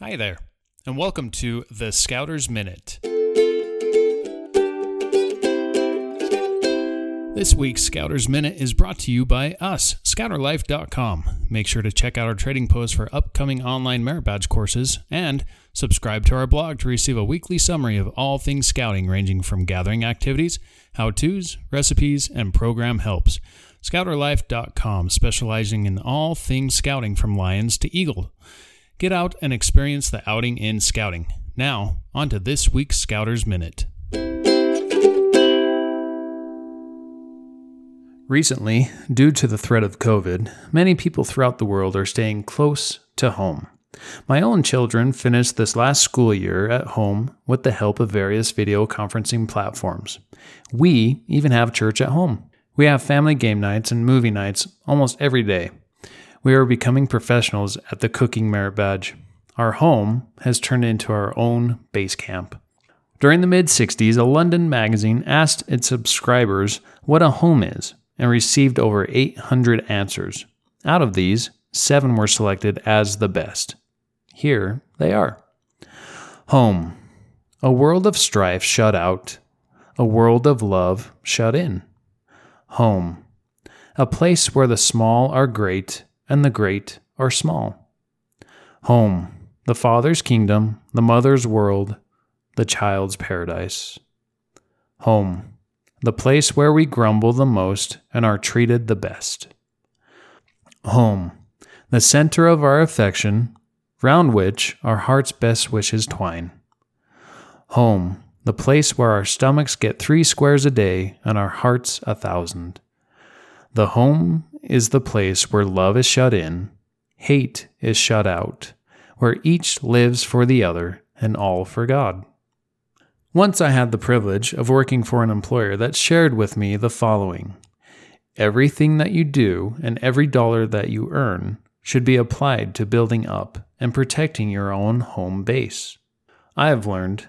Hi there, and welcome to the Scouter's Minute. This week's Scouter's Minute is brought to you by us, scouterlife.com. Make sure to check out our trading post for upcoming online merit badge courses and subscribe to our blog to receive a weekly summary of all things scouting, ranging from gathering activities, how to's, recipes, and program helps. Scouterlife.com, specializing in all things scouting from lions to eagle. Get out and experience the outing in scouting. Now, on to this week's Scouter's Minute. Recently, due to the threat of COVID, many people throughout the world are staying close to home. My own children finished this last school year at home with the help of various video conferencing platforms. We even have church at home. We have family game nights and movie nights almost every day. We are becoming professionals at the Cooking Merit Badge. Our home has turned into our own base camp. During the mid 60s, a London magazine asked its subscribers what a home is and received over 800 answers. Out of these, seven were selected as the best. Here they are Home, a world of strife shut out, a world of love shut in. Home, a place where the small are great and the great are small. Home, the Father's kingdom, the mother's world, the child's paradise. Home, the place where we grumble the most and are treated the best. Home, the center of our affection, round which our heart's best wishes twine. Home, the place where our stomachs get three squares a day and our hearts a thousand. The home is the place where love is shut in, hate is shut out, where each lives for the other and all for God. Once I had the privilege of working for an employer that shared with me the following Everything that you do and every dollar that you earn should be applied to building up and protecting your own home base. I have learned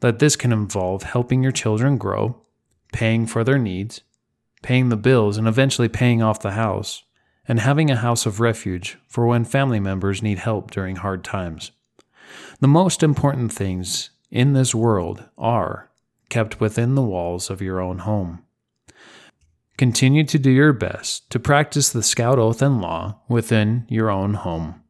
that this can involve helping your children grow, paying for their needs, paying the bills and eventually paying off the house, and having a house of refuge for when family members need help during hard times. The most important things in this world are kept within the walls of your own home. Continue to do your best to practice the Scout Oath and Law within your own home.